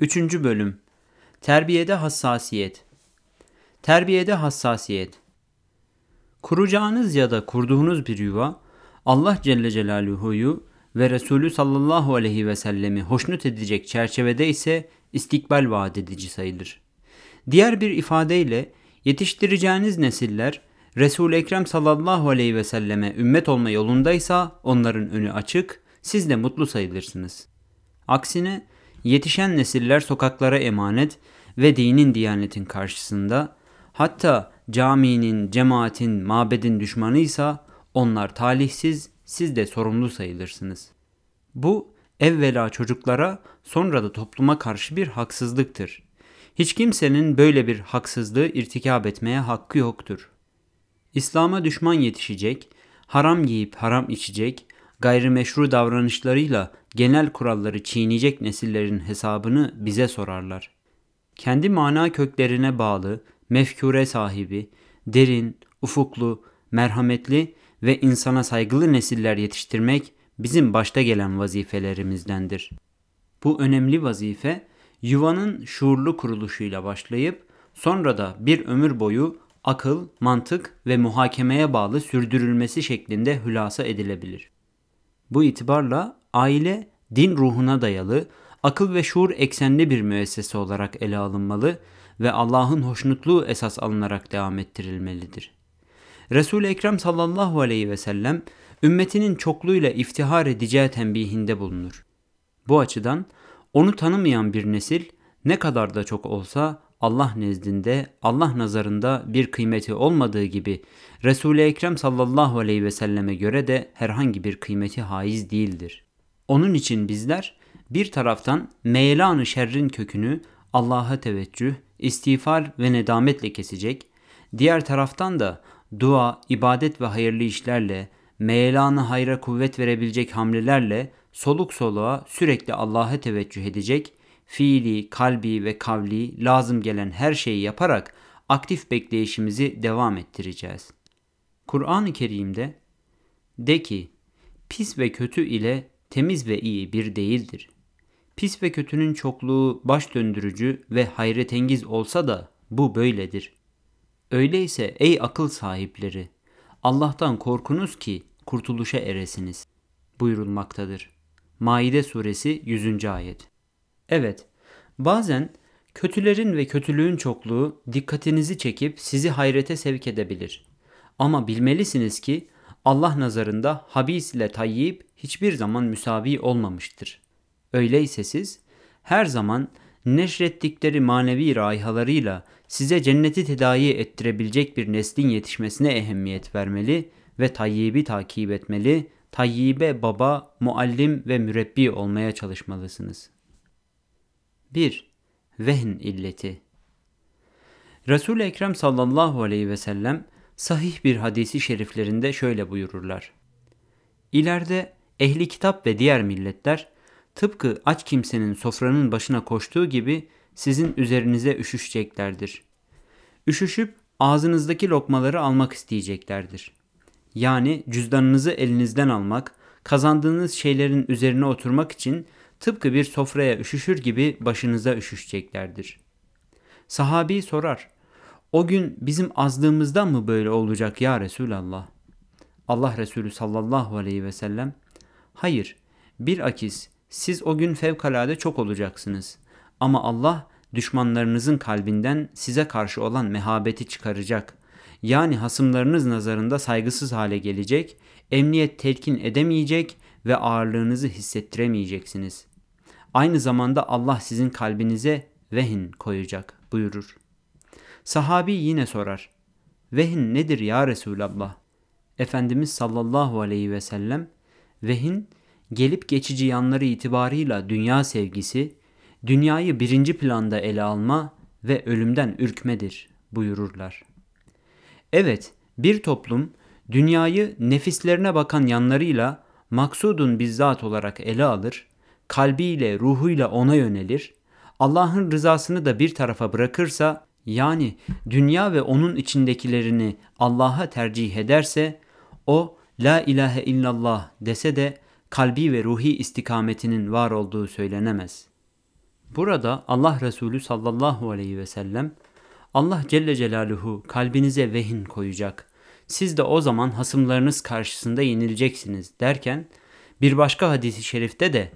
3. Bölüm Terbiyede Hassasiyet Terbiyede Hassasiyet Kuracağınız ya da kurduğunuz bir yuva, Allah Celle Celaluhu'yu ve Resulü sallallahu aleyhi ve sellemi hoşnut edecek çerçevede ise istikbal vaat edici sayılır. Diğer bir ifadeyle yetiştireceğiniz nesiller Resul-i Ekrem sallallahu aleyhi ve selleme ümmet olma yolundaysa onların önü açık, siz de mutlu sayılırsınız. Aksine yetişen nesiller sokaklara emanet ve dinin diyanetin karşısında hatta caminin, cemaatin, mabedin düşmanıysa onlar talihsiz, siz de sorumlu sayılırsınız. Bu evvela çocuklara sonra da topluma karşı bir haksızlıktır. Hiç kimsenin böyle bir haksızlığı irtikab etmeye hakkı yoktur. İslam'a düşman yetişecek, haram giyip haram içecek, gayrimeşru davranışlarıyla genel kuralları çiğneyecek nesillerin hesabını bize sorarlar. Kendi mana köklerine bağlı, mefkure sahibi, derin, ufuklu, merhametli ve insana saygılı nesiller yetiştirmek bizim başta gelen vazifelerimizdendir. Bu önemli vazife yuvanın şuurlu kuruluşuyla başlayıp sonra da bir ömür boyu akıl, mantık ve muhakemeye bağlı sürdürülmesi şeklinde hülasa edilebilir. Bu itibarla aile din ruhuna dayalı, akıl ve şuur eksenli bir müessese olarak ele alınmalı ve Allah'ın hoşnutluğu esas alınarak devam ettirilmelidir. Resul-i Ekrem sallallahu aleyhi ve sellem ümmetinin çokluğuyla iftihar edeceği tembihinde bulunur. Bu açıdan onu tanımayan bir nesil ne kadar da çok olsa Allah nezdinde, Allah nazarında bir kıymeti olmadığı gibi Resul-i Ekrem sallallahu aleyhi ve selleme göre de herhangi bir kıymeti haiz değildir. Onun için bizler bir taraftan meylanı şerrin kökünü Allah'a teveccüh, istiğfar ve nedametle kesecek, diğer taraftan da dua, ibadet ve hayırlı işlerle, meylanı hayra kuvvet verebilecek hamlelerle soluk soluğa sürekli Allah'a teveccüh edecek, fiili, kalbi ve kavli lazım gelen her şeyi yaparak aktif bekleyişimizi devam ettireceğiz. Kur'an-ı Kerim'de de ki pis ve kötü ile temiz ve iyi bir değildir. Pis ve kötünün çokluğu baş döndürücü ve hayretengiz olsa da bu böyledir. Öyleyse ey akıl sahipleri Allah'tan korkunuz ki kurtuluşa eresiniz buyurulmaktadır. Maide suresi 100. ayet. Evet, bazen kötülerin ve kötülüğün çokluğu dikkatinizi çekip sizi hayrete sevk edebilir. Ama bilmelisiniz ki Allah nazarında habis ile tayyip hiçbir zaman müsavi olmamıştır. Öyleyse siz her zaman neşrettikleri manevi raihalarıyla size cenneti tedavi ettirebilecek bir neslin yetişmesine ehemmiyet vermeli ve tayyibi takip etmeli, tayyibe baba, muallim ve mürebbi olmaya çalışmalısınız. 1. Vehn illeti Resul-i Ekrem sallallahu aleyhi ve sellem sahih bir hadisi şeriflerinde şöyle buyururlar. İleride ehli kitap ve diğer milletler tıpkı aç kimsenin sofranın başına koştuğu gibi sizin üzerinize üşüşeceklerdir. Üşüşüp ağzınızdaki lokmaları almak isteyeceklerdir. Yani cüzdanınızı elinizden almak, kazandığınız şeylerin üzerine oturmak için tıpkı bir sofraya üşüşür gibi başınıza üşüşeceklerdir. Sahabi sorar, o gün bizim azlığımızdan mı böyle olacak ya Resulallah? Allah Resulü sallallahu aleyhi ve sellem, hayır, bir akis siz o gün fevkalade çok olacaksınız. Ama Allah düşmanlarınızın kalbinden size karşı olan mehabeti çıkaracak. Yani hasımlarınız nazarında saygısız hale gelecek, emniyet telkin edemeyecek ve ağırlığınızı hissettiremeyeceksiniz. Aynı zamanda Allah sizin kalbinize vehin koyacak buyurur. Sahabi yine sorar. Vehin nedir ya Resulallah? Efendimiz sallallahu aleyhi ve sellem vehin gelip geçici yanları itibarıyla dünya sevgisi, dünyayı birinci planda ele alma ve ölümden ürkmedir buyururlar. Evet, bir toplum dünyayı nefislerine bakan yanlarıyla maksudun bizzat olarak ele alır, kalbiyle, ruhuyla ona yönelir, Allah'ın rızasını da bir tarafa bırakırsa, yani dünya ve onun içindekilerini Allah'a tercih ederse, o la ilahe illallah dese de kalbi ve ruhi istikametinin var olduğu söylenemez. Burada Allah Resulü sallallahu aleyhi ve sellem Allah Celle Celaluhu kalbinize vehin koyacak. Siz de o zaman hasımlarınız karşısında yenileceksiniz derken bir başka hadisi şerifte de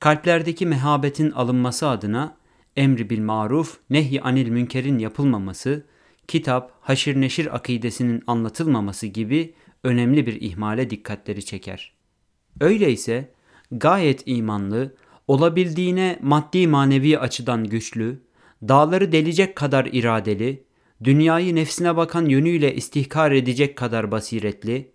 kalplerdeki mehabetin alınması adına emri bil maruf, nehy anil münkerin yapılmaması, kitap, haşir neşir akidesinin anlatılmaması gibi önemli bir ihmale dikkatleri çeker. Öyleyse gayet imanlı, olabildiğine maddi manevi açıdan güçlü, dağları delecek kadar iradeli, dünyayı nefsine bakan yönüyle istihkar edecek kadar basiretli,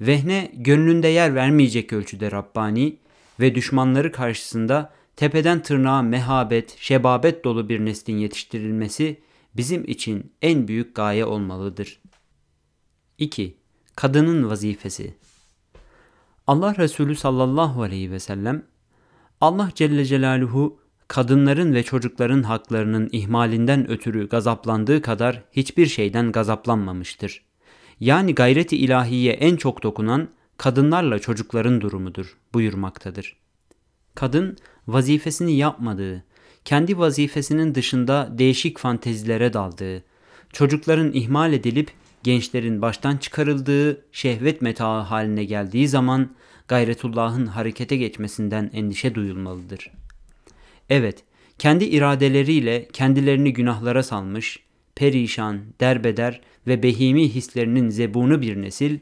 vehne gönlünde yer vermeyecek ölçüde Rabbani ve düşmanları karşısında tepeden tırnağa mehabet, şebabet dolu bir neslin yetiştirilmesi bizim için en büyük gaye olmalıdır. 2. Kadının vazifesi Allah Resulü sallallahu aleyhi ve sellem Allah Celle Celaluhu kadınların ve çocukların haklarının ihmalinden ötürü gazaplandığı kadar hiçbir şeyden gazaplanmamıştır. Yani gayreti ilahiye en çok dokunan kadınlarla çocukların durumudur buyurmaktadır. Kadın vazifesini yapmadığı, kendi vazifesinin dışında değişik fantezilere daldığı, çocukların ihmal edilip gençlerin baştan çıkarıldığı şehvet metaı haline geldiği zaman gayretullahın harekete geçmesinden endişe duyulmalıdır. Evet, kendi iradeleriyle kendilerini günahlara salmış, perişan, derbeder ve behimi hislerinin zebunu bir nesil,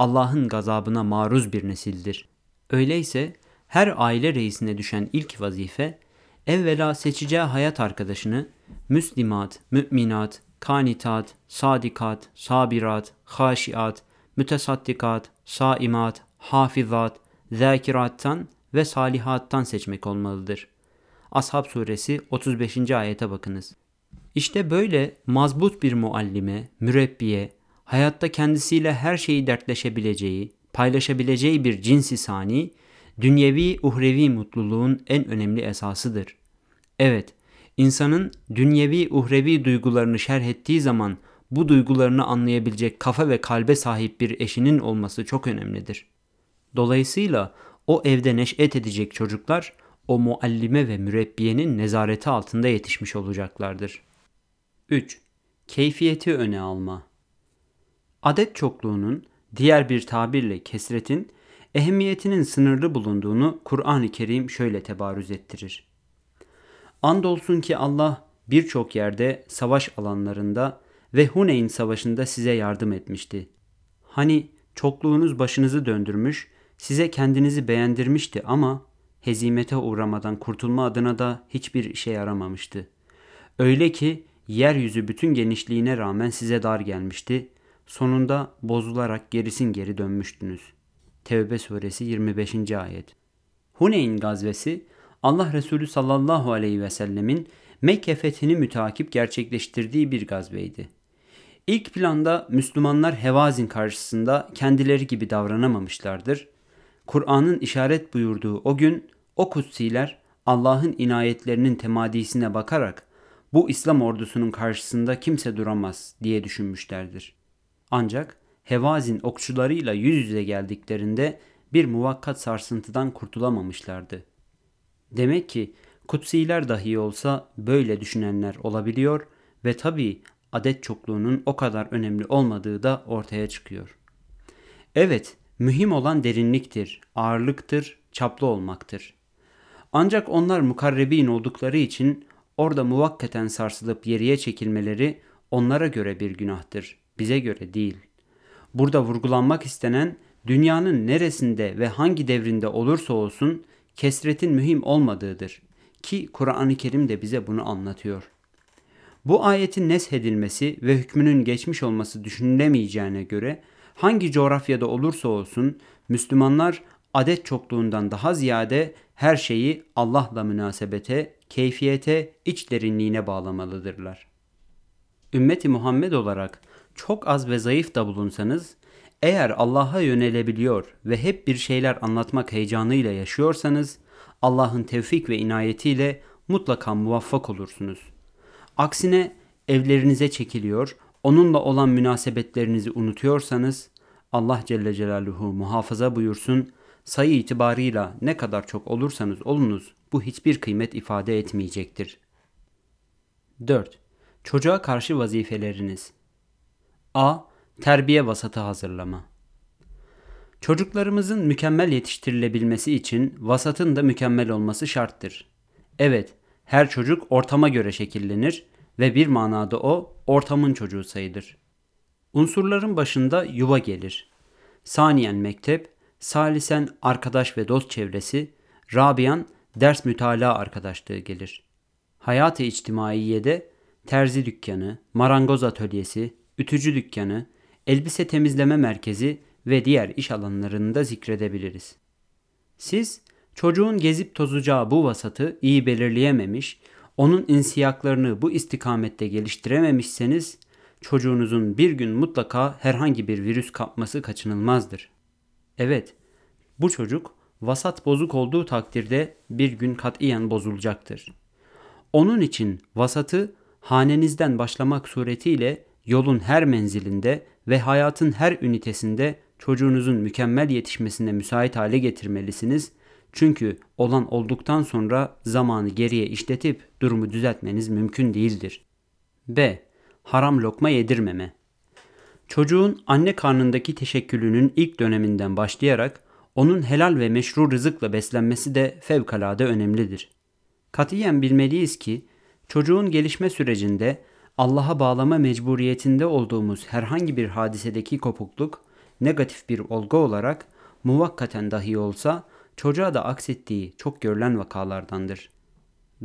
Allah'ın gazabına maruz bir nesildir. Öyleyse her aile reisine düşen ilk vazife, evvela seçeceği hayat arkadaşını Müslimat, müminat, kanitat, sadikat, sabirat, haşiat, mütesaddikat, saimat, hafizat, zakirattan ve salihattan seçmek olmalıdır. Ashab suresi 35. ayete bakınız. İşte böyle mazbut bir muallime, mürebbiye, hayatta kendisiyle her şeyi dertleşebileceği, paylaşabileceği bir cinsi sani, dünyevi uhrevi mutluluğun en önemli esasıdır. Evet, insanın dünyevi uhrevi duygularını şerh ettiği zaman bu duygularını anlayabilecek kafa ve kalbe sahip bir eşinin olması çok önemlidir. Dolayısıyla o evde neş'et edecek çocuklar o muallime ve mürebbiyenin nezareti altında yetişmiş olacaklardır. 3. Keyfiyeti öne alma Adet çokluğunun, diğer bir tabirle kesretin, ehemmiyetinin sınırlı bulunduğunu Kur'an-ı Kerim şöyle tebarüz ettirir. Andolsun ki Allah birçok yerde savaş alanlarında ve Huneyn savaşında size yardım etmişti. Hani çokluğunuz başınızı döndürmüş, size kendinizi beğendirmişti ama hezimete uğramadan kurtulma adına da hiçbir işe yaramamıştı. Öyle ki yeryüzü bütün genişliğine rağmen size dar gelmişti. Sonunda bozularak gerisin geri dönmüştünüz. Tevbe suresi 25. ayet. Huneyn gazvesi Allah Resulü sallallahu aleyhi ve sellemin Mekke fethini mütakip gerçekleştirdiği bir gazveydi. İlk planda Müslümanlar Hevazin karşısında kendileri gibi davranamamışlardır. Kur'an'ın işaret buyurduğu o gün o kutsiler Allah'ın inayetlerinin temadisine bakarak bu İslam ordusunun karşısında kimse duramaz diye düşünmüşlerdir. Ancak Hevazin okçularıyla yüz yüze geldiklerinde bir muvakkat sarsıntıdan kurtulamamışlardı. Demek ki kutsiler dahi olsa böyle düşünenler olabiliyor ve tabi adet çokluğunun o kadar önemli olmadığı da ortaya çıkıyor. Evet, mühim olan derinliktir, ağırlıktır, çaplı olmaktır. Ancak onlar mukarrebin oldukları için orada muvakkaten sarsılıp geriye çekilmeleri onlara göre bir günahtır, bize göre değil. Burada vurgulanmak istenen dünyanın neresinde ve hangi devrinde olursa olsun kesretin mühim olmadığıdır ki Kur'an-ı Kerim de bize bunu anlatıyor. Bu ayetin neshedilmesi ve hükmünün geçmiş olması düşünülemeyeceğine göre hangi coğrafyada olursa olsun Müslümanlar adet çokluğundan daha ziyade her şeyi Allah'la münasebete, keyfiyete, iç derinliğine bağlamalıdırlar. Ümmeti Muhammed olarak çok az ve zayıf da bulunsanız, eğer Allah'a yönelebiliyor ve hep bir şeyler anlatmak heyecanıyla yaşıyorsanız, Allah'ın tevfik ve inayetiyle mutlaka muvaffak olursunuz. Aksine evlerinize çekiliyor, onunla olan münasebetlerinizi unutuyorsanız, Allah Celle Celaluhu muhafaza buyursun, sayı itibarıyla ne kadar çok olursanız olunuz bu hiçbir kıymet ifade etmeyecektir. 4. Çocuğa karşı vazifeleriniz A. Terbiye vasatı hazırlama Çocuklarımızın mükemmel yetiştirilebilmesi için vasatın da mükemmel olması şarttır. Evet, her çocuk ortama göre şekillenir ve bir manada o ortamın çocuğu sayılır. Unsurların başında yuva gelir. Saniyen mektep, salisen arkadaş ve dost çevresi, rabiyan ders mütalaa arkadaşlığı gelir. Hayat-ı içtimaiyede terzi dükkanı, marangoz atölyesi, ütücü dükkanı, elbise temizleme merkezi ve diğer iş alanlarında zikredebiliriz. Siz çocuğun gezip tozacağı bu vasatı iyi belirleyememiş, onun insiyaklarını bu istikamette geliştirememişseniz çocuğunuzun bir gün mutlaka herhangi bir virüs kapması kaçınılmazdır. Evet, bu çocuk vasat bozuk olduğu takdirde bir gün katiyen bozulacaktır. Onun için vasatı hanenizden başlamak suretiyle yolun her menzilinde ve hayatın her ünitesinde çocuğunuzun mükemmel yetişmesine müsait hale getirmelisiniz. Çünkü olan olduktan sonra zamanı geriye işletip durumu düzeltmeniz mümkün değildir. B. Haram lokma yedirmeme. Çocuğun anne karnındaki teşekkülünün ilk döneminden başlayarak onun helal ve meşru rızıkla beslenmesi de fevkalade önemlidir. Katiyen bilmeliyiz ki çocuğun gelişme sürecinde Allah'a bağlama mecburiyetinde olduğumuz herhangi bir hadisedeki kopukluk negatif bir olgu olarak muvakkaten dahi olsa çocuğa da aksettiği çok görülen vakalardandır.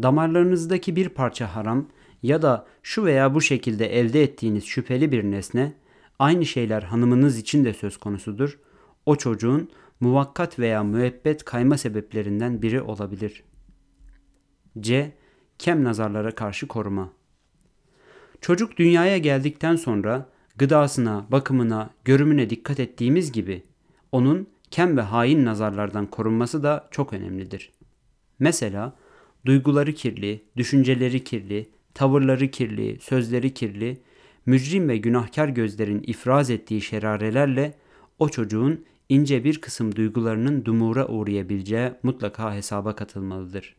Damarlarınızdaki bir parça haram ya da şu veya bu şekilde elde ettiğiniz şüpheli bir nesne aynı şeyler hanımınız için de söz konusudur. O çocuğun muvakkat veya müebbet kayma sebeplerinden biri olabilir. C. Kem nazarlara karşı koruma. Çocuk dünyaya geldikten sonra gıdasına, bakımına, görümüne dikkat ettiğimiz gibi onun kem ve hain nazarlardan korunması da çok önemlidir. Mesela duyguları kirli, düşünceleri kirli, tavırları kirli, sözleri kirli, mücrim ve günahkar gözlerin ifraz ettiği şerarelerle o çocuğun ince bir kısım duygularının dumura uğrayabileceği mutlaka hesaba katılmalıdır.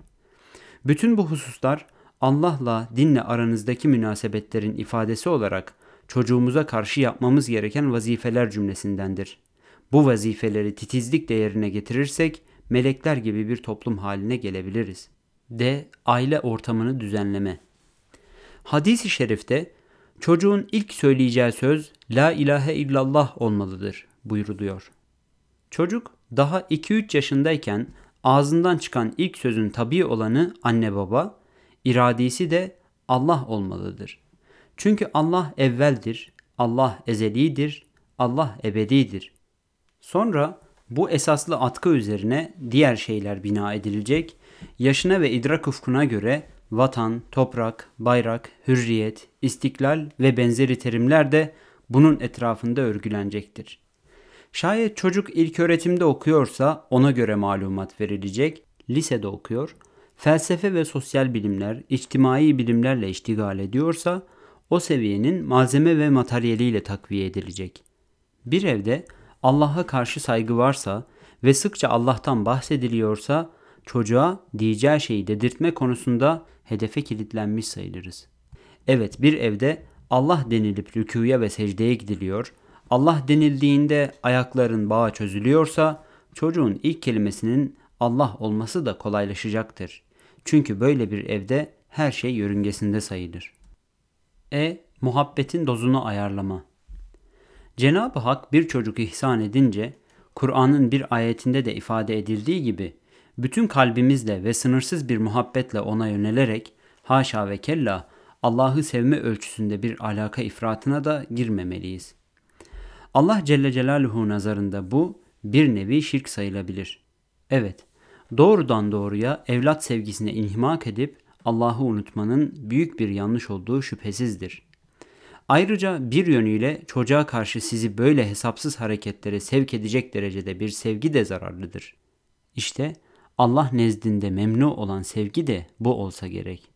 Bütün bu hususlar Allah'la, dinle aranızdaki münasebetlerin ifadesi olarak çocuğumuza karşı yapmamız gereken vazifeler cümlesindendir. Bu vazifeleri titizlikle yerine getirirsek melekler gibi bir toplum haline gelebiliriz. D. Aile ortamını düzenleme. Hadis-i şerifte çocuğun ilk söyleyeceği söz La ilahe illallah olmalıdır buyuruluyor. Çocuk daha 2-3 yaşındayken ağzından çıkan ilk sözün tabii olanı anne baba, iradesi de Allah olmalıdır. Çünkü Allah evveldir, Allah ezelidir, Allah ebedidir. Sonra bu esaslı atkı üzerine diğer şeyler bina edilecek, yaşına ve idrak ufkuna göre vatan, toprak, bayrak, hürriyet, istiklal ve benzeri terimler de bunun etrafında örgülenecektir. Şayet çocuk ilk öğretimde okuyorsa ona göre malumat verilecek, lisede okuyor, felsefe ve sosyal bilimler, içtimai bilimlerle iştigal ediyorsa o seviyenin malzeme ve materyaliyle takviye edilecek. Bir evde Allah'a karşı saygı varsa ve sıkça Allah'tan bahsediliyorsa çocuğa diyeceği şeyi dedirtme konusunda hedefe kilitlenmiş sayılırız. Evet bir evde Allah denilip rükuya ve secdeye gidiliyor, Allah denildiğinde ayakların bağı çözülüyorsa çocuğun ilk kelimesinin Allah olması da kolaylaşacaktır. Çünkü böyle bir evde her şey yörüngesinde sayılır. E. Muhabbetin dozunu ayarlama. Cenab-ı Hak bir çocuk ihsan edince, Kur'an'ın bir ayetinde de ifade edildiği gibi, bütün kalbimizle ve sınırsız bir muhabbetle ona yönelerek, haşa ve kella Allah'ı sevme ölçüsünde bir alaka ifratına da girmemeliyiz. Allah Celle Celaluhu nazarında bu bir nevi şirk sayılabilir. Evet, doğrudan doğruya evlat sevgisine inhimak edip Allah'ı unutmanın büyük bir yanlış olduğu şüphesizdir. Ayrıca bir yönüyle çocuğa karşı sizi böyle hesapsız hareketlere sevk edecek derecede bir sevgi de zararlıdır. İşte Allah nezdinde memnu olan sevgi de bu olsa gerek.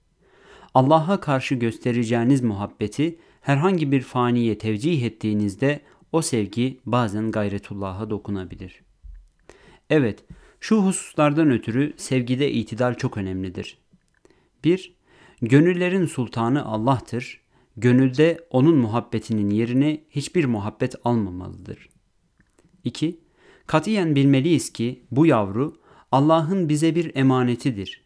Allah'a karşı göstereceğiniz muhabbeti herhangi bir faniye tevcih ettiğinizde o sevgi bazen gayretullah'a dokunabilir. Evet, Şu hususlardan ötürü sevgide itidal çok önemlidir. 1. Gönüllerin sultanı Allah'tır. Gönülde onun muhabbetinin yerini hiçbir muhabbet almamalıdır. 2. Katiyen bilmeliyiz ki bu yavru Allah'ın bize bir emanetidir.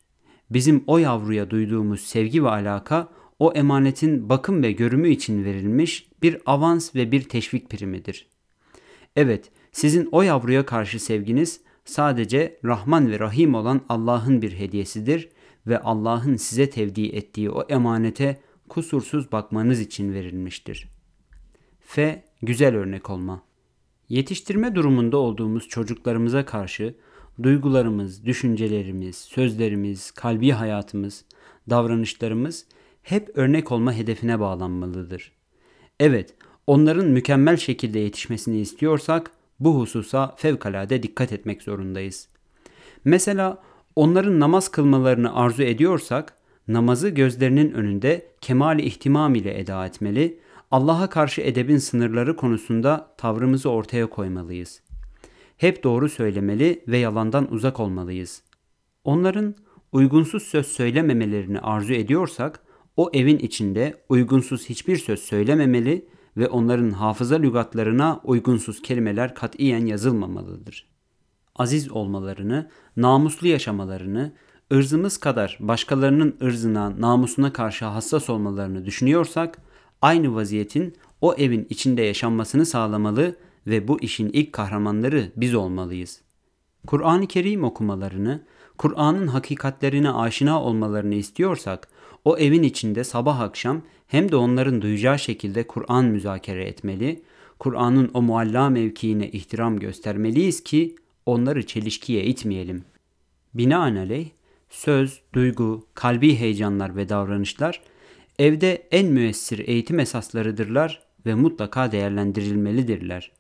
Bizim o yavruya duyduğumuz sevgi ve alaka o emanetin bakım ve görümü için verilmiş bir avans ve bir teşvik primidir. Evet, sizin o yavruya karşı sevginiz sadece Rahman ve Rahim olan Allah'ın bir hediyesidir ve Allah'ın size tevdi ettiği o emanete kusursuz bakmanız için verilmiştir. F. Güzel örnek olma. Yetiştirme durumunda olduğumuz çocuklarımıza karşı duygularımız, düşüncelerimiz, sözlerimiz, kalbi hayatımız, davranışlarımız hep örnek olma hedefine bağlanmalıdır. Evet, onların mükemmel şekilde yetişmesini istiyorsak bu hususa fevkalade dikkat etmek zorundayız. Mesela onların namaz kılmalarını arzu ediyorsak namazı gözlerinin önünde kemal ihtimam ile eda etmeli, Allah'a karşı edebin sınırları konusunda tavrımızı ortaya koymalıyız. Hep doğru söylemeli ve yalandan uzak olmalıyız. Onların uygunsuz söz söylememelerini arzu ediyorsak, o evin içinde uygunsuz hiçbir söz söylememeli ve onların hafıza lügatlarına uygunsuz kelimeler katiyen yazılmamalıdır. Aziz olmalarını, namuslu yaşamalarını, ırzımız kadar başkalarının ırzına, namusuna karşı hassas olmalarını düşünüyorsak, aynı vaziyetin o evin içinde yaşanmasını sağlamalı ve bu işin ilk kahramanları biz olmalıyız. Kur'an-ı Kerim okumalarını, Kur'an'ın hakikatlerine aşina olmalarını istiyorsak, o evin içinde sabah akşam hem de onların duyacağı şekilde Kur'an müzakere etmeli, Kur'an'ın o mualla mevkiine ihtiram göstermeliyiz ki onları çelişkiye itmeyelim. Binaenaleyh söz, duygu, kalbi heyecanlar ve davranışlar evde en müessir eğitim esaslarıdırlar ve mutlaka değerlendirilmelidirler.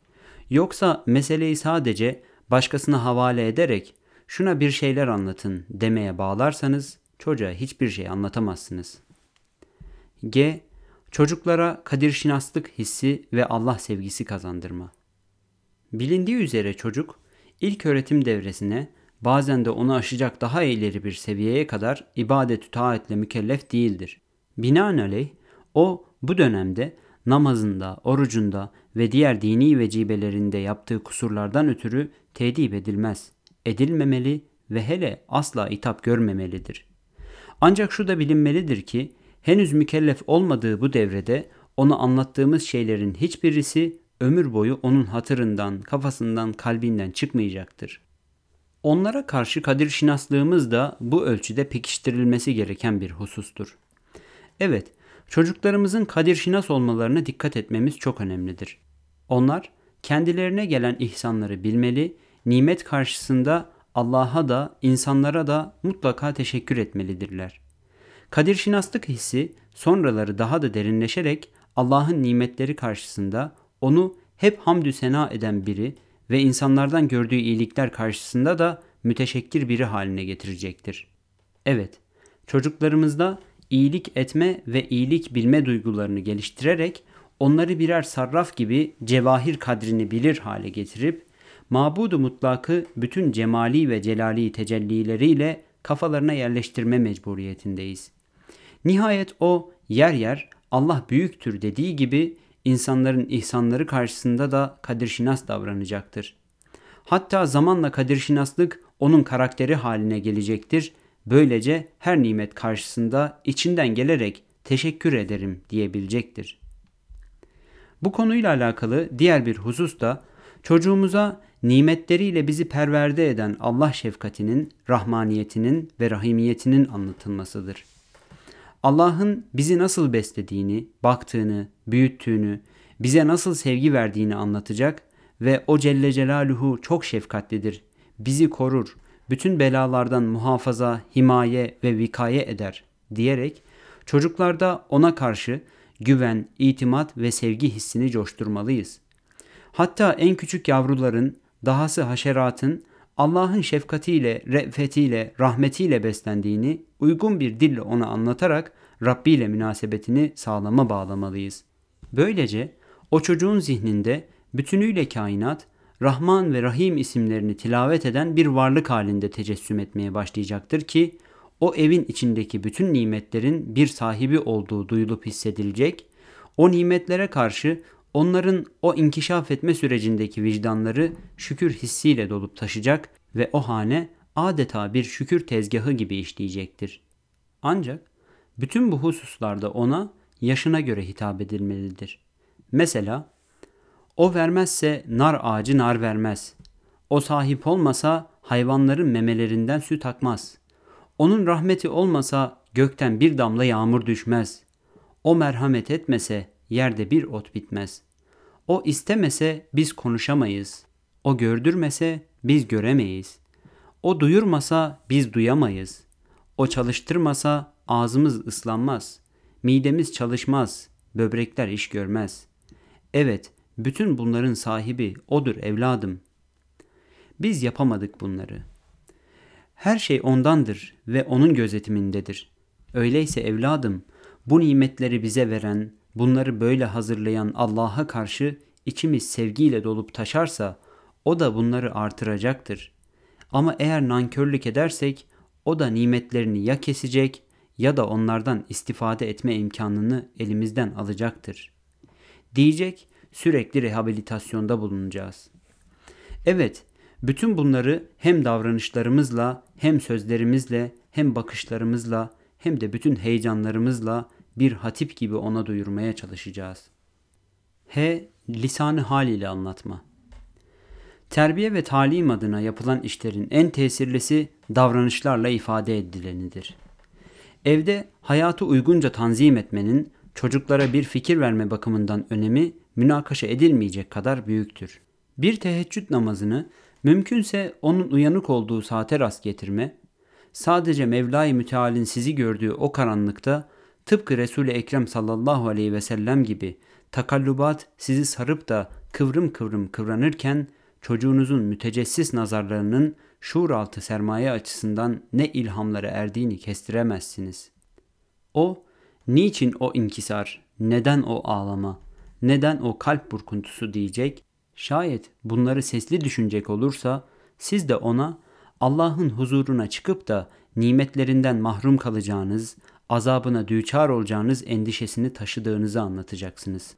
Yoksa meseleyi sadece başkasına havale ederek şuna bir şeyler anlatın demeye bağlarsanız çocuğa hiçbir şey anlatamazsınız. G. Çocuklara kadir şinaslık hissi ve Allah sevgisi kazandırma. Bilindiği üzere çocuk ilk öğretim devresine bazen de onu aşacak daha ileri bir seviyeye kadar ibadet-ü taatle mükellef değildir. Binaenaleyh o bu dönemde namazında, orucunda ve diğer dini vecibelerinde yaptığı kusurlardan ötürü tedip edilmez, edilmemeli ve hele asla itap görmemelidir. Ancak şu da bilinmelidir ki henüz mükellef olmadığı bu devrede ona anlattığımız şeylerin hiçbirisi ömür boyu onun hatırından, kafasından, kalbinden çıkmayacaktır. Onlara karşı kadir şinaslığımız da bu ölçüde pekiştirilmesi gereken bir husustur. Evet, çocuklarımızın kadir şinas olmalarına dikkat etmemiz çok önemlidir. Onlar kendilerine gelen ihsanları bilmeli, nimet karşısında Allah'a da insanlara da mutlaka teşekkür etmelidirler. Kadir şinaslık hissi sonraları daha da derinleşerek Allah'ın nimetleri karşısında onu hep hamdü sena eden biri ve insanlardan gördüğü iyilikler karşısında da müteşekkir biri haline getirecektir. Evet, çocuklarımızda iyilik etme ve iyilik bilme duygularını geliştirerek onları birer sarraf gibi cevahir kadrini bilir hale getirip mabudu mutlakı bütün cemali ve celali tecellileriyle kafalarına yerleştirme mecburiyetindeyiz. Nihayet o yer yer Allah büyüktür dediği gibi insanların ihsanları karşısında da kadirşinas davranacaktır. Hatta zamanla kadirşinaslık onun karakteri haline gelecektir. Böylece her nimet karşısında içinden gelerek teşekkür ederim diyebilecektir. Bu konuyla alakalı diğer bir husus da çocuğumuza nimetleriyle bizi perverde eden Allah şefkatinin, rahmaniyetinin ve rahimiyetinin anlatılmasıdır. Allah'ın bizi nasıl beslediğini, baktığını, büyüttüğünü, bize nasıl sevgi verdiğini anlatacak ve o Celle Celaluhu çok şefkatlidir, bizi korur, bütün belalardan muhafaza, himaye ve vikaye eder diyerek çocuklarda ona karşı güven, itimat ve sevgi hissini coşturmalıyız. Hatta en küçük yavruların, dahası haşeratın Allah'ın şefkatiyle, re'fetiyle, rahmetiyle beslendiğini uygun bir dille ona anlatarak Rabbi ile münasebetini sağlama bağlamalıyız. Böylece o çocuğun zihninde bütünüyle kainat, Rahman ve Rahim isimlerini tilavet eden bir varlık halinde tecessüm etmeye başlayacaktır ki o evin içindeki bütün nimetlerin bir sahibi olduğu duyulup hissedilecek, o nimetlere karşı onların o inkişaf etme sürecindeki vicdanları şükür hissiyle dolup taşacak ve o hane adeta bir şükür tezgahı gibi işleyecektir. Ancak bütün bu hususlarda ona yaşına göre hitap edilmelidir. Mesela o vermezse nar ağacı nar vermez. O sahip olmasa hayvanların memelerinden süt akmaz. Onun rahmeti olmasa gökten bir damla yağmur düşmez. O merhamet etmese yerde bir ot bitmez. O istemese biz konuşamayız. O gördürmese biz göremeyiz. O duyurmasa biz duyamayız. O çalıştırmasa ağzımız ıslanmaz. Midemiz çalışmaz. Böbrekler iş görmez. Evet, bütün bunların sahibi odur evladım. Biz yapamadık bunları. Her şey ondandır ve onun gözetimindedir. Öyleyse evladım, bu nimetleri bize veren, bunları böyle hazırlayan Allah'a karşı içimiz sevgiyle dolup taşarsa o da bunları artıracaktır. Ama eğer nankörlük edersek o da nimetlerini ya kesecek ya da onlardan istifade etme imkanını elimizden alacaktır. Diyecek sürekli rehabilitasyonda bulunacağız. Evet, bütün bunları hem davranışlarımızla, hem sözlerimizle, hem bakışlarımızla, hem de bütün heyecanlarımızla bir hatip gibi ona duyurmaya çalışacağız. H. Lisanı hal ile anlatma. Terbiye ve talim adına yapılan işlerin en tesirlisi davranışlarla ifade edilenidir. Evde hayatı uygunca tanzim etmenin çocuklara bir fikir verme bakımından önemi münakaşa edilmeyecek kadar büyüktür. Bir teheccüd namazını mümkünse onun uyanık olduğu saate rast getirme, sadece Mevla-i Müteal'in sizi gördüğü o karanlıkta tıpkı Resul-i Ekrem sallallahu aleyhi ve sellem gibi takallubat sizi sarıp da kıvrım kıvrım kıvranırken çocuğunuzun mütecessis nazarlarının şuur altı sermaye açısından ne ilhamlara erdiğini kestiremezsiniz. O, niçin o inkisar, neden o ağlama, neden o kalp burkuntusu diyecek, şayet bunları sesli düşünecek olursa siz de ona Allah'ın huzuruna çıkıp da nimetlerinden mahrum kalacağınız, azabına düçar olacağınız endişesini taşıdığınızı anlatacaksınız.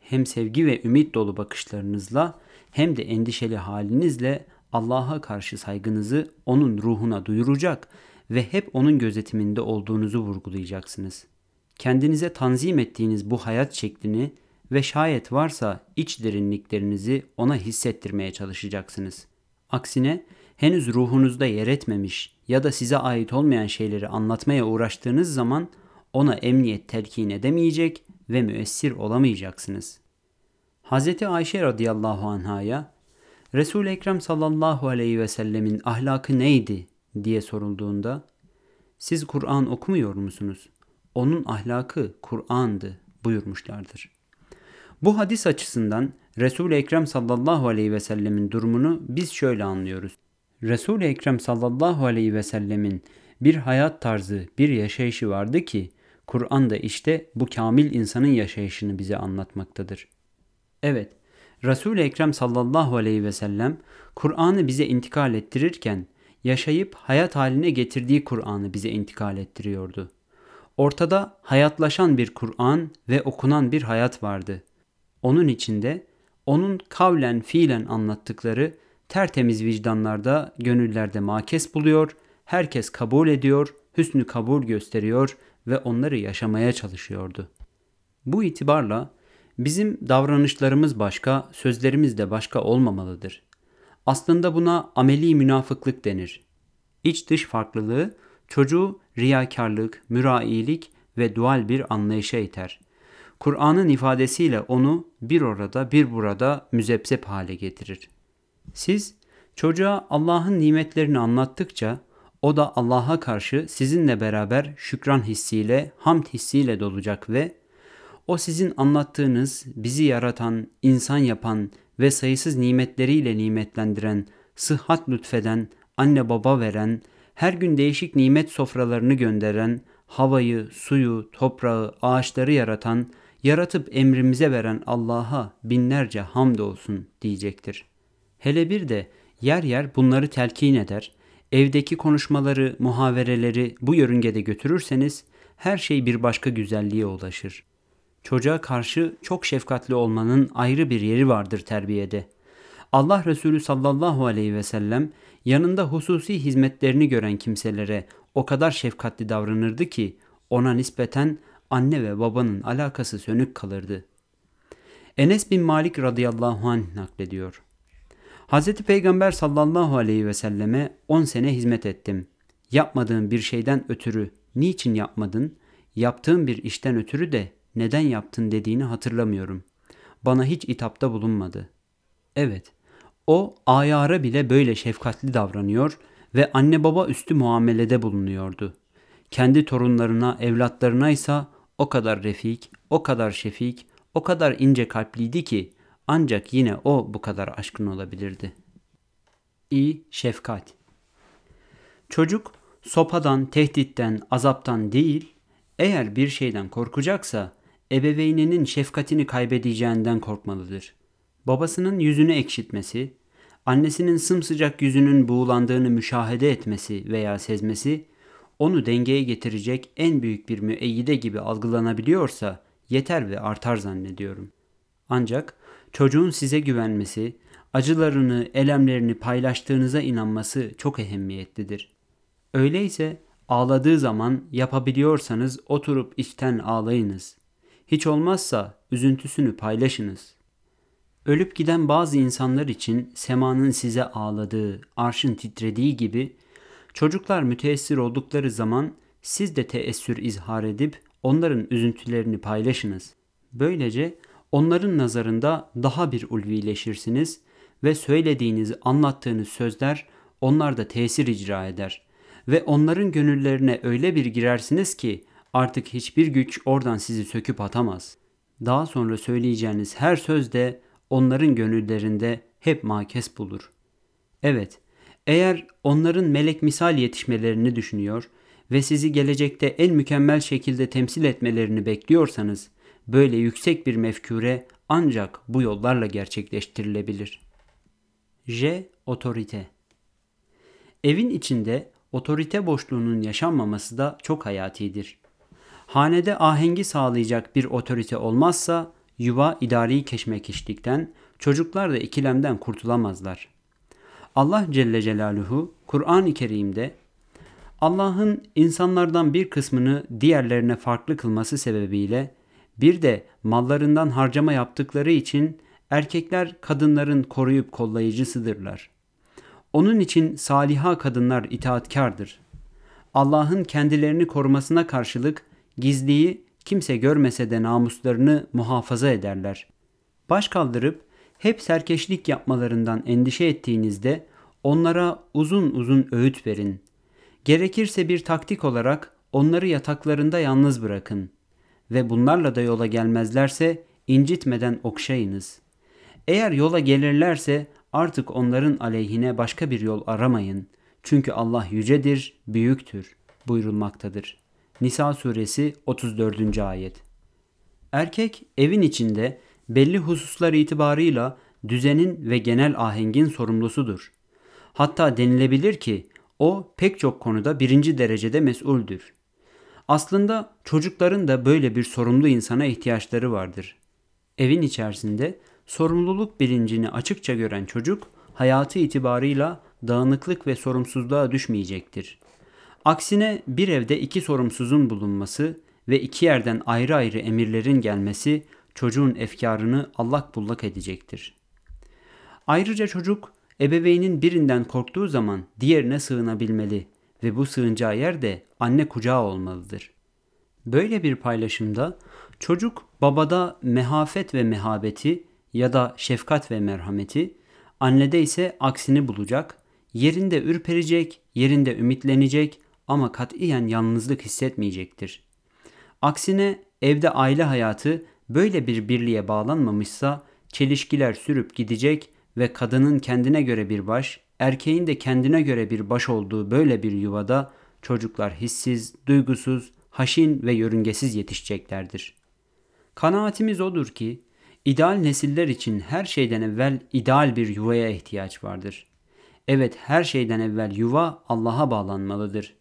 Hem sevgi ve ümit dolu bakışlarınızla hem de endişeli halinizle Allah'a karşı saygınızı onun ruhuna duyuracak ve hep onun gözetiminde olduğunuzu vurgulayacaksınız. Kendinize tanzim ettiğiniz bu hayat şeklini ve şayet varsa iç derinliklerinizi ona hissettirmeye çalışacaksınız. Aksine henüz ruhunuzda yer etmemiş ya da size ait olmayan şeyleri anlatmaya uğraştığınız zaman ona emniyet telkin edemeyecek ve müessir olamayacaksınız. Hz. Ayşe radıyallahu anhaya Resul-i Ekrem sallallahu aleyhi ve sellemin ahlakı neydi diye sorulduğunda siz Kur'an okumuyor musunuz? Onun ahlakı Kur'an'dı buyurmuşlardır. Bu hadis açısından Resul-i Ekrem sallallahu aleyhi ve sellemin durumunu biz şöyle anlıyoruz. Resul-i Ekrem sallallahu aleyhi ve sellemin bir hayat tarzı, bir yaşayışı vardı ki Kur'an da işte bu kamil insanın yaşayışını bize anlatmaktadır. Evet, Resul-i Ekrem sallallahu aleyhi ve sellem Kur'an'ı bize intikal ettirirken yaşayıp hayat haline getirdiği Kur'an'ı bize intikal ettiriyordu. Ortada hayatlaşan bir Kur'an ve okunan bir hayat vardı. Onun içinde onun kavlen fiilen anlattıkları tertemiz vicdanlarda, gönüllerde makes buluyor, herkes kabul ediyor, hüsnü kabul gösteriyor ve onları yaşamaya çalışıyordu. Bu itibarla bizim davranışlarımız başka, sözlerimiz de başka olmamalıdır. Aslında buna ameli münafıklık denir. İç dış farklılığı çocuğu riyakarlık, mürailik ve dual bir anlayışa iter. Kur'an'ın ifadesiyle onu bir orada bir burada müzepsep hale getirir. Siz çocuğa Allah'ın nimetlerini anlattıkça o da Allah'a karşı sizinle beraber şükran hissiyle, hamd hissiyle dolacak ve o sizin anlattığınız, bizi yaratan, insan yapan ve sayısız nimetleriyle nimetlendiren, sıhhat lütfeden, anne baba veren, her gün değişik nimet sofralarını gönderen, havayı, suyu, toprağı, ağaçları yaratan, yaratıp emrimize veren Allah'a binlerce hamd olsun diyecektir. Hele bir de yer yer bunları telkin eder, evdeki konuşmaları, muhavereleri bu yörüngede götürürseniz her şey bir başka güzelliğe ulaşır. Çocuğa karşı çok şefkatli olmanın ayrı bir yeri vardır terbiyede. Allah Resulü sallallahu aleyhi ve sellem yanında hususi hizmetlerini gören kimselere o kadar şefkatli davranırdı ki ona nispeten anne ve babanın alakası sönük kalırdı. Enes bin Malik radıyallahu anh naklediyor. Hz. Peygamber sallallahu aleyhi ve selleme 10 sene hizmet ettim. Yapmadığım bir şeyden ötürü niçin yapmadın, yaptığım bir işten ötürü de neden yaptın dediğini hatırlamıyorum. Bana hiç itapta bulunmadı. Evet, o ayara bile böyle şefkatli davranıyor ve anne baba üstü muamelede bulunuyordu. Kendi torunlarına, evlatlarına ise o kadar refik, o kadar şefik, o kadar ince kalpliydi ki ancak yine o bu kadar aşkın olabilirdi. İ. Şefkat Çocuk sopadan, tehditten, azaptan değil, eğer bir şeyden korkacaksa ebeveyninin şefkatini kaybedeceğinden korkmalıdır. Babasının yüzünü ekşitmesi, annesinin sımsıcak yüzünün buğulandığını müşahede etmesi veya sezmesi, onu dengeye getirecek en büyük bir müeyyide gibi algılanabiliyorsa yeter ve artar zannediyorum. Ancak çocuğun size güvenmesi, acılarını, elemlerini paylaştığınıza inanması çok ehemmiyetlidir. Öyleyse ağladığı zaman yapabiliyorsanız oturup içten ağlayınız. Hiç olmazsa üzüntüsünü paylaşınız. Ölüp giden bazı insanlar için semanın size ağladığı, arşın titrediği gibi çocuklar müteessir oldukları zaman siz de teessür izhar edip onların üzüntülerini paylaşınız. Böylece onların nazarında daha bir ulvileşirsiniz ve söylediğiniz, anlattığınız sözler onlarda tesir icra eder ve onların gönüllerine öyle bir girersiniz ki artık hiçbir güç oradan sizi söküp atamaz. Daha sonra söyleyeceğiniz her söz de onların gönüllerinde hep makes bulur. Evet, eğer onların melek misal yetişmelerini düşünüyor ve sizi gelecekte en mükemmel şekilde temsil etmelerini bekliyorsanız, böyle yüksek bir mefkure ancak bu yollarla gerçekleştirilebilir. J. Otorite Evin içinde otorite boşluğunun yaşanmaması da çok hayatidir. Hanede ahengi sağlayacak bir otorite olmazsa yuva idari keşmekeşlikten, çocuklar da ikilemden kurtulamazlar. Allah Celle Celaluhu Kur'an-ı Kerim'de Allah'ın insanlardan bir kısmını diğerlerine farklı kılması sebebiyle bir de mallarından harcama yaptıkları için erkekler kadınların koruyup kollayıcısıdırlar. Onun için saliha kadınlar itaatkardır. Allah'ın kendilerini korumasına karşılık gizliyi kimse görmese de namuslarını muhafaza ederler. Baş kaldırıp hep serkeşlik yapmalarından endişe ettiğinizde onlara uzun uzun öğüt verin. Gerekirse bir taktik olarak onları yataklarında yalnız bırakın ve bunlarla da yola gelmezlerse incitmeden okşayınız. Eğer yola gelirlerse artık onların aleyhine başka bir yol aramayın. Çünkü Allah yücedir, büyüktür buyurulmaktadır. Nisa suresi 34. ayet. Erkek evin içinde belli hususlar itibarıyla düzenin ve genel ahengin sorumlusudur. Hatta denilebilir ki o pek çok konuda birinci derecede mesuldür. Aslında çocukların da böyle bir sorumlu insana ihtiyaçları vardır. Evin içerisinde sorumluluk bilincini açıkça gören çocuk hayatı itibarıyla dağınıklık ve sorumsuzluğa düşmeyecektir. Aksine bir evde iki sorumsuzun bulunması ve iki yerden ayrı ayrı emirlerin gelmesi çocuğun efkarını allak bullak edecektir. Ayrıca çocuk ebeveynin birinden korktuğu zaman diğerine sığınabilmeli ve bu sığınacağı yer de anne kucağı olmalıdır. Böyle bir paylaşımda çocuk babada mehafet ve mehabeti ya da şefkat ve merhameti, annede ise aksini bulacak, yerinde ürperecek, yerinde ümitlenecek ama katiyen yalnızlık hissetmeyecektir. Aksine evde aile hayatı böyle bir birliğe bağlanmamışsa çelişkiler sürüp gidecek ve kadının kendine göre bir baş, erkeğin de kendine göre bir baş olduğu böyle bir yuvada çocuklar hissiz, duygusuz, haşin ve yörüngesiz yetişeceklerdir. Kanaatimiz odur ki İdeal nesiller için her şeyden evvel ideal bir yuvaya ihtiyaç vardır. Evet her şeyden evvel yuva Allah'a bağlanmalıdır.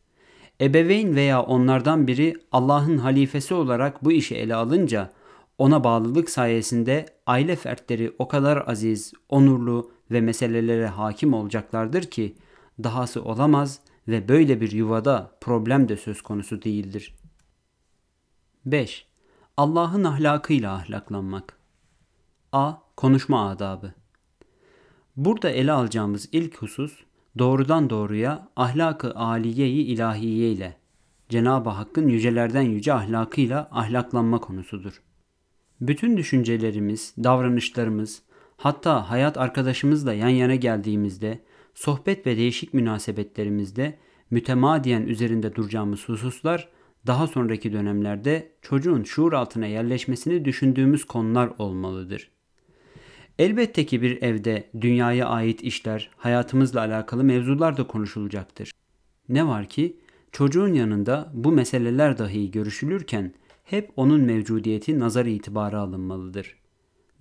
Ebeveyn veya onlardan biri Allah'ın halifesi olarak bu işi ele alınca ona bağlılık sayesinde aile fertleri o kadar aziz, onurlu ve meselelere hakim olacaklardır ki dahası olamaz ve böyle bir yuvada problem de söz konusu değildir. 5. Allah'ın ahlakıyla ahlaklanmak. A. Konuşma adabı. Burada ele alacağımız ilk husus doğrudan doğruya ahlakı aliyeyi ilahiye ile Cenab-ı Hakk'ın yücelerden yüce ahlakıyla ahlaklanma konusudur. Bütün düşüncelerimiz, davranışlarımız, hatta hayat arkadaşımızla yan yana geldiğimizde, sohbet ve değişik münasebetlerimizde mütemadiyen üzerinde duracağımız hususlar daha sonraki dönemlerde çocuğun şuur altına yerleşmesini düşündüğümüz konular olmalıdır. Elbette ki bir evde dünyaya ait işler, hayatımızla alakalı mevzular da konuşulacaktır. Ne var ki çocuğun yanında bu meseleler dahi görüşülürken hep onun mevcudiyeti nazar itibarı alınmalıdır.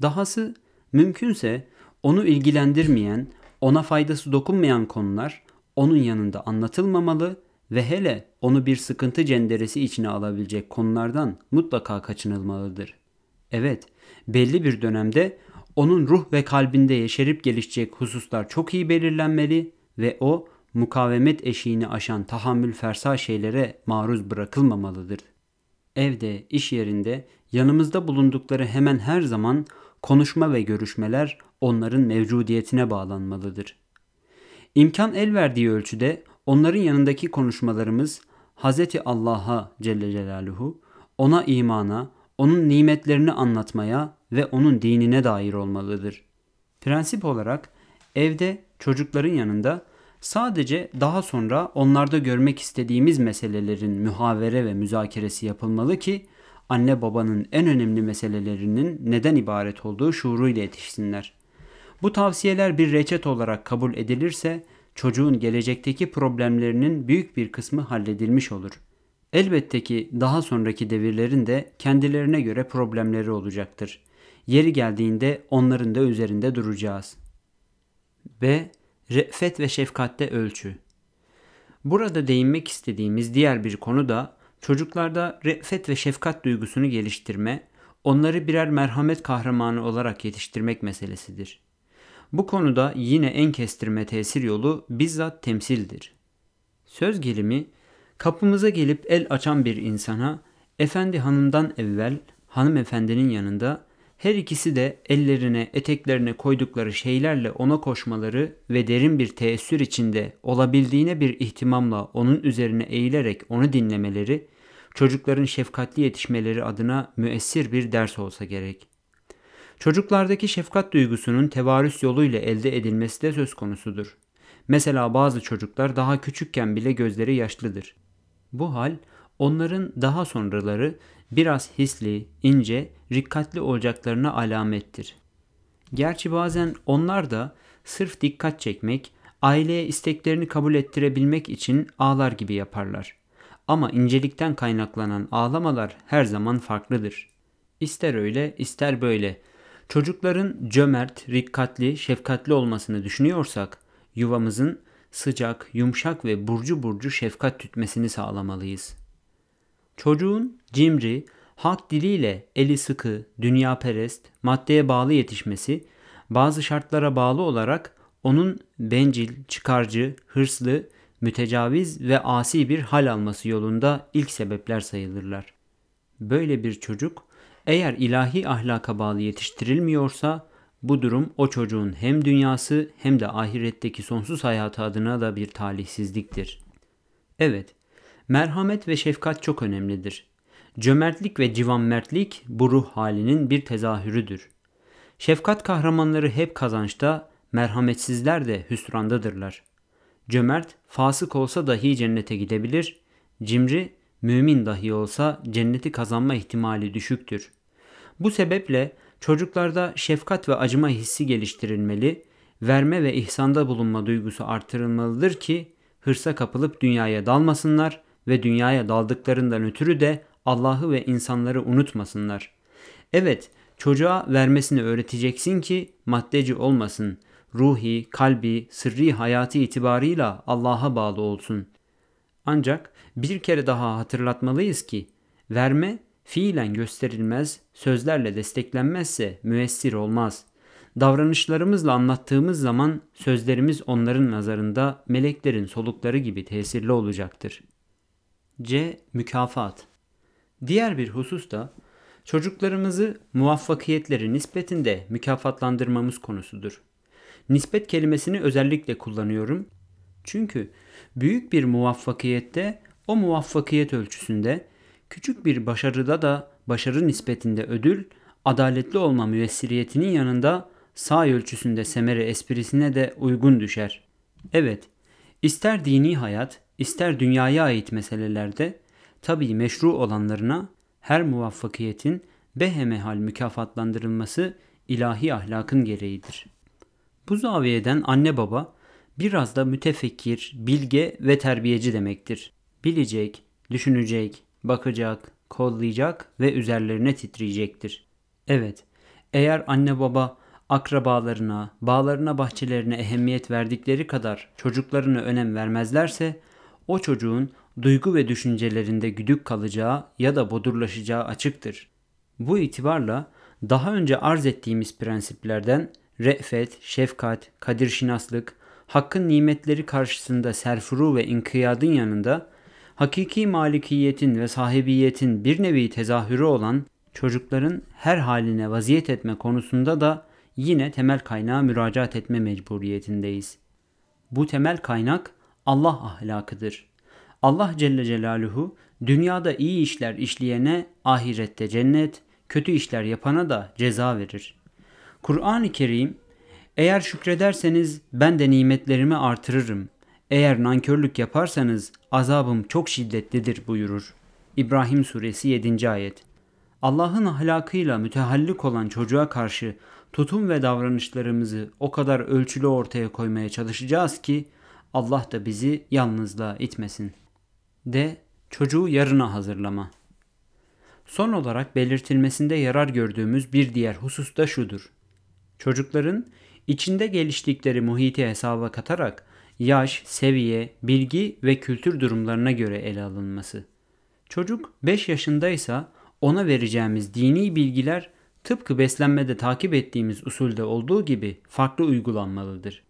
Dahası mümkünse onu ilgilendirmeyen, ona faydası dokunmayan konular onun yanında anlatılmamalı ve hele onu bir sıkıntı cenderesi içine alabilecek konulardan mutlaka kaçınılmalıdır. Evet, belli bir dönemde onun ruh ve kalbinde yeşerip gelişecek hususlar çok iyi belirlenmeli ve o mukavemet eşiğini aşan tahammül fersa şeylere maruz bırakılmamalıdır. Evde, iş yerinde, yanımızda bulundukları hemen her zaman konuşma ve görüşmeler onların mevcudiyetine bağlanmalıdır. İmkan el verdiği ölçüde onların yanındaki konuşmalarımız Hz. Allah'a Celle Celaluhu, ona imana, onun nimetlerini anlatmaya ve onun dinine dair olmalıdır. Prensip olarak evde çocukların yanında sadece daha sonra onlarda görmek istediğimiz meselelerin mühavere ve müzakeresi yapılmalı ki anne babanın en önemli meselelerinin neden ibaret olduğu şuuruyla yetişsinler. Bu tavsiyeler bir reçet olarak kabul edilirse çocuğun gelecekteki problemlerinin büyük bir kısmı halledilmiş olur. Elbette ki daha sonraki devirlerin de kendilerine göre problemleri olacaktır. Yeri geldiğinde onların da üzerinde duracağız. B. Re'fet ve şefkatte ölçü. Burada değinmek istediğimiz diğer bir konu da çocuklarda re'fet ve şefkat duygusunu geliştirme, onları birer merhamet kahramanı olarak yetiştirmek meselesidir. Bu konuda yine en kestirme tesir yolu bizzat temsildir. Söz gelimi kapımıza gelip el açan bir insana efendi hanımdan evvel hanımefendinin yanında her ikisi de ellerine eteklerine koydukları şeylerle ona koşmaları ve derin bir teessür içinde olabildiğine bir ihtimamla onun üzerine eğilerek onu dinlemeleri çocukların şefkatli yetişmeleri adına müessir bir ders olsa gerek. Çocuklardaki şefkat duygusunun tevarüs yoluyla elde edilmesi de söz konusudur. Mesela bazı çocuklar daha küçükken bile gözleri yaşlıdır. Bu hal onların daha sonraları biraz hisli, ince, rikkatli olacaklarına alamettir. Gerçi bazen onlar da sırf dikkat çekmek, aileye isteklerini kabul ettirebilmek için ağlar gibi yaparlar. Ama incelikten kaynaklanan ağlamalar her zaman farklıdır. İster öyle, ister böyle. Çocukların cömert, rikkatli, şefkatli olmasını düşünüyorsak, yuvamızın sıcak, yumuşak ve burcu burcu şefkat tütmesini sağlamalıyız. Çocuğun cimri, halk diliyle eli sıkı, dünya perest, maddeye bağlı yetişmesi, bazı şartlara bağlı olarak onun bencil, çıkarcı, hırslı, mütecaviz ve asi bir hal alması yolunda ilk sebepler sayılırlar. Böyle bir çocuk eğer ilahi ahlaka bağlı yetiştirilmiyorsa bu durum o çocuğun hem dünyası hem de ahiretteki sonsuz hayatı adına da bir talihsizliktir. Evet, merhamet ve şefkat çok önemlidir. Cömertlik ve civanmertlik bu ruh halinin bir tezahürüdür. Şefkat kahramanları hep kazançta, merhametsizler de hüsrandadırlar. Cömert, fasık olsa dahi cennete gidebilir, cimri, mümin dahi olsa cenneti kazanma ihtimali düşüktür. Bu sebeple çocuklarda şefkat ve acıma hissi geliştirilmeli, verme ve ihsanda bulunma duygusu artırılmalıdır ki hırsa kapılıp dünyaya dalmasınlar ve dünyaya daldıklarından ötürü de Allah'ı ve insanları unutmasınlar. Evet, çocuğa vermesini öğreteceksin ki maddeci olmasın. Ruhi, kalbi, sırrı hayatı itibarıyla Allah'a bağlı olsun. Ancak bir kere daha hatırlatmalıyız ki verme fiilen gösterilmez, sözlerle desteklenmezse müessir olmaz. Davranışlarımızla anlattığımız zaman sözlerimiz onların nazarında meleklerin solukları gibi tesirli olacaktır. C. Mükafat Diğer bir husus da çocuklarımızı muvaffakiyetleri nispetinde mükafatlandırmamız konusudur. Nispet kelimesini özellikle kullanıyorum. Çünkü büyük bir muvaffakiyette o muvaffakiyet ölçüsünde küçük bir başarıda da başarı nispetinde ödül, adaletli olma müessiriyetinin yanında sağ ölçüsünde semere esprisine de uygun düşer. Evet, ister dini hayat, ister dünyaya ait meselelerde tabii meşru olanlarına her muvaffakiyetin behemehal mükafatlandırılması ilahi ahlakın gereğidir. Bu zaviyeden anne baba biraz da mütefekkir, bilge ve terbiyeci demektir. Bilecek, düşünecek, bakacak, kollayacak ve üzerlerine titreyecektir. Evet, eğer anne baba akrabalarına, bağlarına, bahçelerine ehemmiyet verdikleri kadar çocuklarına önem vermezlerse o çocuğun duygu ve düşüncelerinde güdük kalacağı ya da bodurlaşacağı açıktır. Bu itibarla daha önce arz ettiğimiz prensiplerden re'fet, şefkat, kadirşinaslık, hakkın nimetleri karşısında serfuru ve inkiyadın yanında hakiki malikiyetin ve sahibiyetin bir nevi tezahürü olan çocukların her haline vaziyet etme konusunda da yine temel kaynağa müracaat etme mecburiyetindeyiz. Bu temel kaynak Allah ahlakıdır. Allah Celle Celaluhu dünyada iyi işler işleyene ahirette cennet, kötü işler yapana da ceza verir. Kur'an-ı Kerim eğer şükrederseniz ben de nimetlerimi artırırım. Eğer nankörlük yaparsanız azabım çok şiddetlidir buyurur. İbrahim suresi 7. ayet. Allah'ın ahlakıyla mütehallik olan çocuğa karşı tutum ve davranışlarımızı o kadar ölçülü ortaya koymaya çalışacağız ki Allah da bizi yalnızlığa itmesin. D. Çocuğu yarına hazırlama. Son olarak belirtilmesinde yarar gördüğümüz bir diğer husus da şudur. Çocukların içinde geliştikleri muhiti hesaba katarak yaş, seviye, bilgi ve kültür durumlarına göre ele alınması. Çocuk 5 yaşındaysa ona vereceğimiz dini bilgiler tıpkı beslenmede takip ettiğimiz usulde olduğu gibi farklı uygulanmalıdır.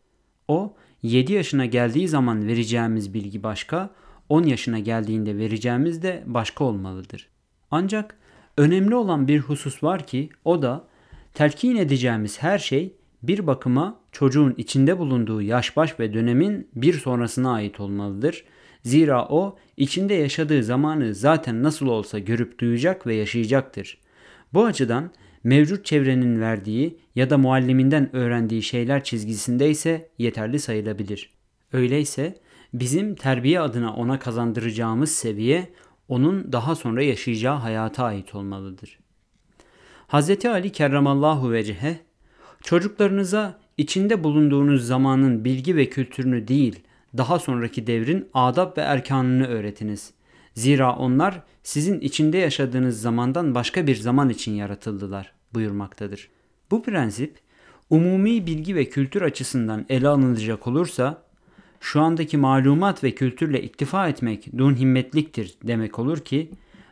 O 7 yaşına geldiği zaman vereceğimiz bilgi başka, 10 yaşına geldiğinde vereceğimiz de başka olmalıdır. Ancak önemli olan bir husus var ki o da telkin edeceğimiz her şey bir bakıma çocuğun içinde bulunduğu yaş baş ve dönemin bir sonrasına ait olmalıdır. Zira o içinde yaşadığı zamanı zaten nasıl olsa görüp duyacak ve yaşayacaktır. Bu açıdan mevcut çevrenin verdiği ya da mualliminden öğrendiği şeyler çizgisinde ise yeterli sayılabilir. Öyleyse bizim terbiye adına ona kazandıracağımız seviye onun daha sonra yaşayacağı hayata ait olmalıdır. Hz. Ali kerramallahu vecehe çocuklarınıza içinde bulunduğunuz zamanın bilgi ve kültürünü değil, daha sonraki devrin adab ve erkanını öğretiniz. Zira onlar sizin içinde yaşadığınız zamandan başka bir zaman için yaratıldılar buyurmaktadır. Bu prensip umumi bilgi ve kültür açısından ele alınacak olursa şu andaki malumat ve kültürle iktifa etmek dun himmetliktir demek olur ki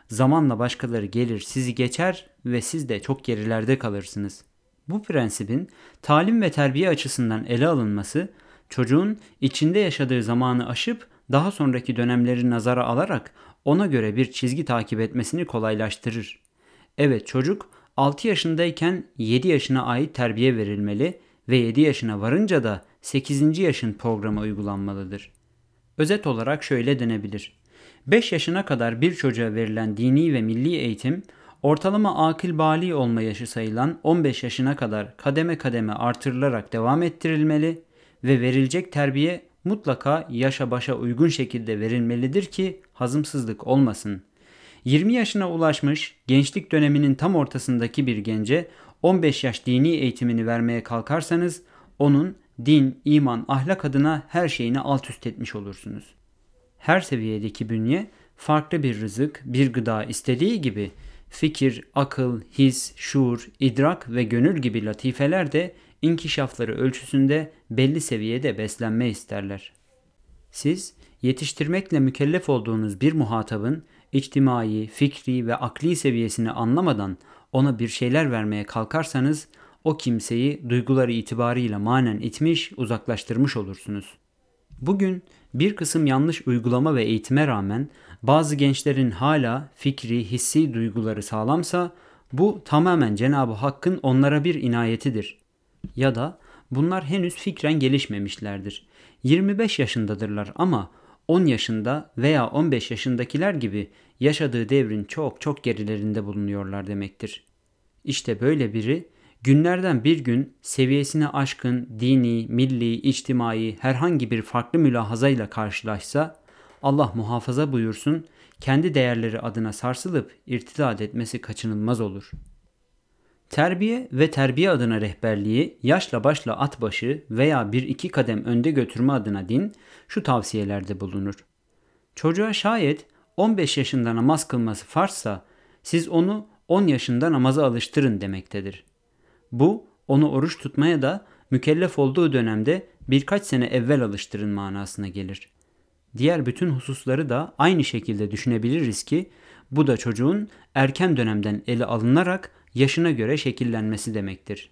zamanla başkaları gelir sizi geçer ve siz de çok gerilerde kalırsınız. Bu prensibin talim ve terbiye açısından ele alınması çocuğun içinde yaşadığı zamanı aşıp daha sonraki dönemleri nazara alarak ona göre bir çizgi takip etmesini kolaylaştırır. Evet çocuk 6 yaşındayken 7 yaşına ait terbiye verilmeli ve 7 yaşına varınca da 8. yaşın programı uygulanmalıdır. Özet olarak şöyle denebilir. 5 yaşına kadar bir çocuğa verilen dini ve milli eğitim, ortalama akil bali olma yaşı sayılan 15 yaşına kadar kademe kademe artırılarak devam ettirilmeli ve verilecek terbiye mutlaka yaşa başa uygun şekilde verilmelidir ki hazımsızlık olmasın. 20 yaşına ulaşmış, gençlik döneminin tam ortasındaki bir gence 15 yaş dini eğitimini vermeye kalkarsanız onun din, iman, ahlak adına her şeyini alt üst etmiş olursunuz. Her seviyedeki bünye farklı bir rızık, bir gıda istediği gibi fikir, akıl, his, şuur, idrak ve gönül gibi latifeler de inkişafları ölçüsünde belli seviyede beslenme isterler. Siz yetiştirmekle mükellef olduğunuz bir muhatabın içtimai, fikri ve akli seviyesini anlamadan ona bir şeyler vermeye kalkarsanız o kimseyi duyguları itibarıyla manen itmiş, uzaklaştırmış olursunuz. Bugün bir kısım yanlış uygulama ve eğitime rağmen bazı gençlerin hala fikri, hissi duyguları sağlamsa bu tamamen Cenab-ı Hakk'ın onlara bir inayetidir. Ya da bunlar henüz fikren gelişmemişlerdir. 25 yaşındadırlar ama 10 yaşında veya 15 yaşındakiler gibi yaşadığı devrin çok çok gerilerinde bulunuyorlar demektir. İşte böyle biri günlerden bir gün seviyesine aşkın dini, milli, içtimai herhangi bir farklı mülahazayla karşılaşsa Allah muhafaza buyursun kendi değerleri adına sarsılıp irtidat etmesi kaçınılmaz olur. Terbiye ve terbiye adına rehberliği yaşla başla at başı veya bir iki kadem önde götürme adına din şu tavsiyelerde bulunur. Çocuğa şayet 15 yaşında namaz kılması farsa siz onu 10 yaşında namaza alıştırın demektedir. Bu onu oruç tutmaya da mükellef olduğu dönemde birkaç sene evvel alıştırın manasına gelir. Diğer bütün hususları da aynı şekilde düşünebiliriz ki bu da çocuğun erken dönemden ele alınarak yaşına göre şekillenmesi demektir.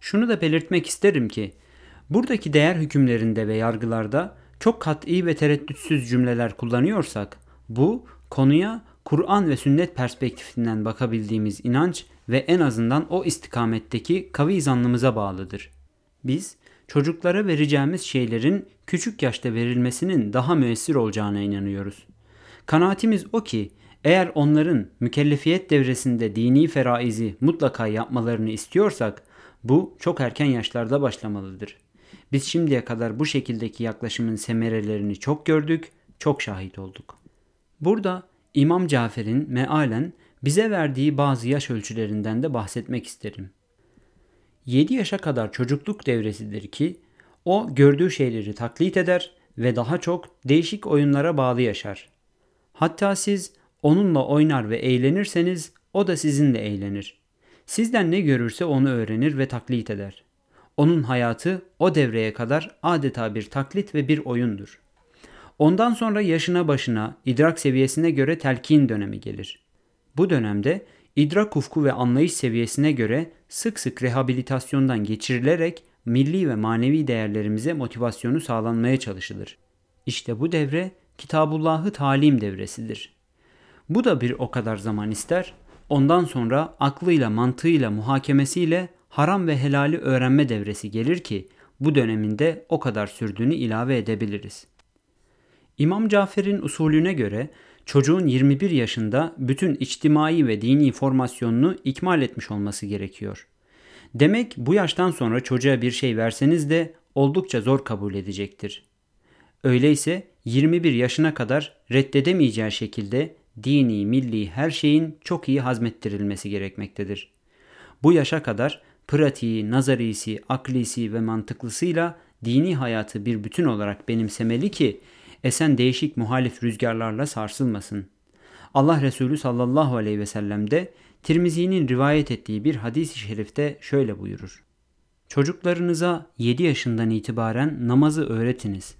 Şunu da belirtmek isterim ki buradaki değer hükümlerinde ve yargılarda çok kat'i ve tereddütsüz cümleler kullanıyorsak bu konuya Kur'an ve sünnet perspektifinden bakabildiğimiz inanç ve en azından o istikametteki kavi zannımıza bağlıdır. Biz çocuklara vereceğimiz şeylerin küçük yaşta verilmesinin daha müessir olacağına inanıyoruz. Kanaatimiz o ki eğer onların mükellefiyet devresinde dini feraizi mutlaka yapmalarını istiyorsak bu çok erken yaşlarda başlamalıdır. Biz şimdiye kadar bu şekildeki yaklaşımın semerelerini çok gördük, çok şahit olduk. Burada İmam Cafer'in mealen bize verdiği bazı yaş ölçülerinden de bahsetmek isterim. 7 yaşa kadar çocukluk devresidir ki o gördüğü şeyleri taklit eder ve daha çok değişik oyunlara bağlı yaşar. Hatta siz onunla oynar ve eğlenirseniz o da sizinle eğlenir. Sizden ne görürse onu öğrenir ve taklit eder. Onun hayatı o devreye kadar adeta bir taklit ve bir oyundur. Ondan sonra yaşına başına, idrak seviyesine göre telkin dönemi gelir. Bu dönemde idrak ufku ve anlayış seviyesine göre sık sık rehabilitasyondan geçirilerek milli ve manevi değerlerimize motivasyonu sağlanmaya çalışılır. İşte bu devre Kitabullah'ı talim devresidir. Bu da bir o kadar zaman ister. Ondan sonra aklıyla, mantığıyla, muhakemesiyle haram ve helali öğrenme devresi gelir ki bu döneminde o kadar sürdüğünü ilave edebiliriz. İmam Cafer'in usulüne göre çocuğun 21 yaşında bütün içtimai ve dini formasyonunu ikmal etmiş olması gerekiyor. Demek bu yaştan sonra çocuğa bir şey verseniz de oldukça zor kabul edecektir. Öyleyse 21 yaşına kadar reddedemeyeceği şekilde dini, milli her şeyin çok iyi hazmettirilmesi gerekmektedir. Bu yaşa kadar pratiği, nazarisi, aklisi ve mantıklısıyla dini hayatı bir bütün olarak benimsemeli ki esen değişik muhalif rüzgarlarla sarsılmasın. Allah Resulü sallallahu aleyhi ve sellem de Tirmizi'nin rivayet ettiği bir hadis-i şerifte şöyle buyurur. Çocuklarınıza 7 yaşından itibaren namazı öğretiniz.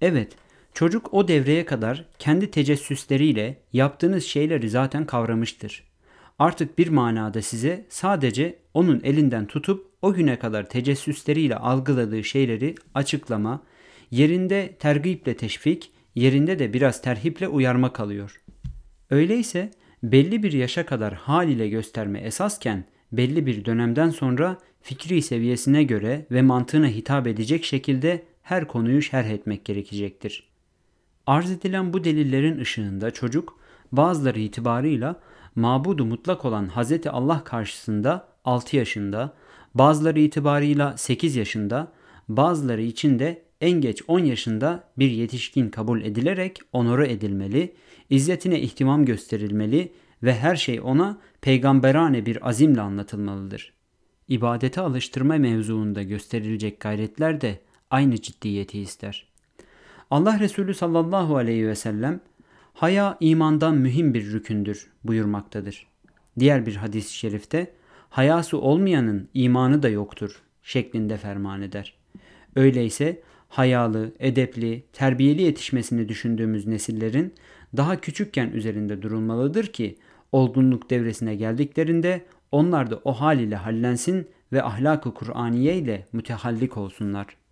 Evet, çocuk o devreye kadar kendi tecessüsleriyle yaptığınız şeyleri zaten kavramıştır. Artık bir manada size sadece onun elinden tutup o güne kadar tecessüsleriyle algıladığı şeyleri açıklama, Yerinde tergiple teşvik, yerinde de biraz terhiple uyarma kalıyor. Öyleyse belli bir yaşa kadar hal ile gösterme esasken belli bir dönemden sonra fikri seviyesine göre ve mantığına hitap edecek şekilde her konuyu şerh etmek gerekecektir. Arz edilen bu delillerin ışığında çocuk bazıları itibarıyla mabudu mutlak olan Hz. Allah karşısında 6 yaşında, bazıları itibarıyla 8 yaşında, bazıları için de en geç 10 yaşında bir yetişkin kabul edilerek onuru edilmeli, izzetine ihtimam gösterilmeli ve her şey ona peygamberane bir azimle anlatılmalıdır. İbadete alıştırma mevzuunda gösterilecek gayretler de aynı ciddiyeti ister. Allah Resulü sallallahu aleyhi ve sellem Haya imandan mühim bir rükündür buyurmaktadır. Diğer bir hadis-i şerifte hayası olmayanın imanı da yoktur şeklinde ferman eder. Öyleyse hayalı, edepli, terbiyeli yetişmesini düşündüğümüz nesillerin daha küçükken üzerinde durulmalıdır ki olgunluk devresine geldiklerinde onlar da o hal ile hallensin ve ahlak-ı Kur'aniye ile mütehallik olsunlar.''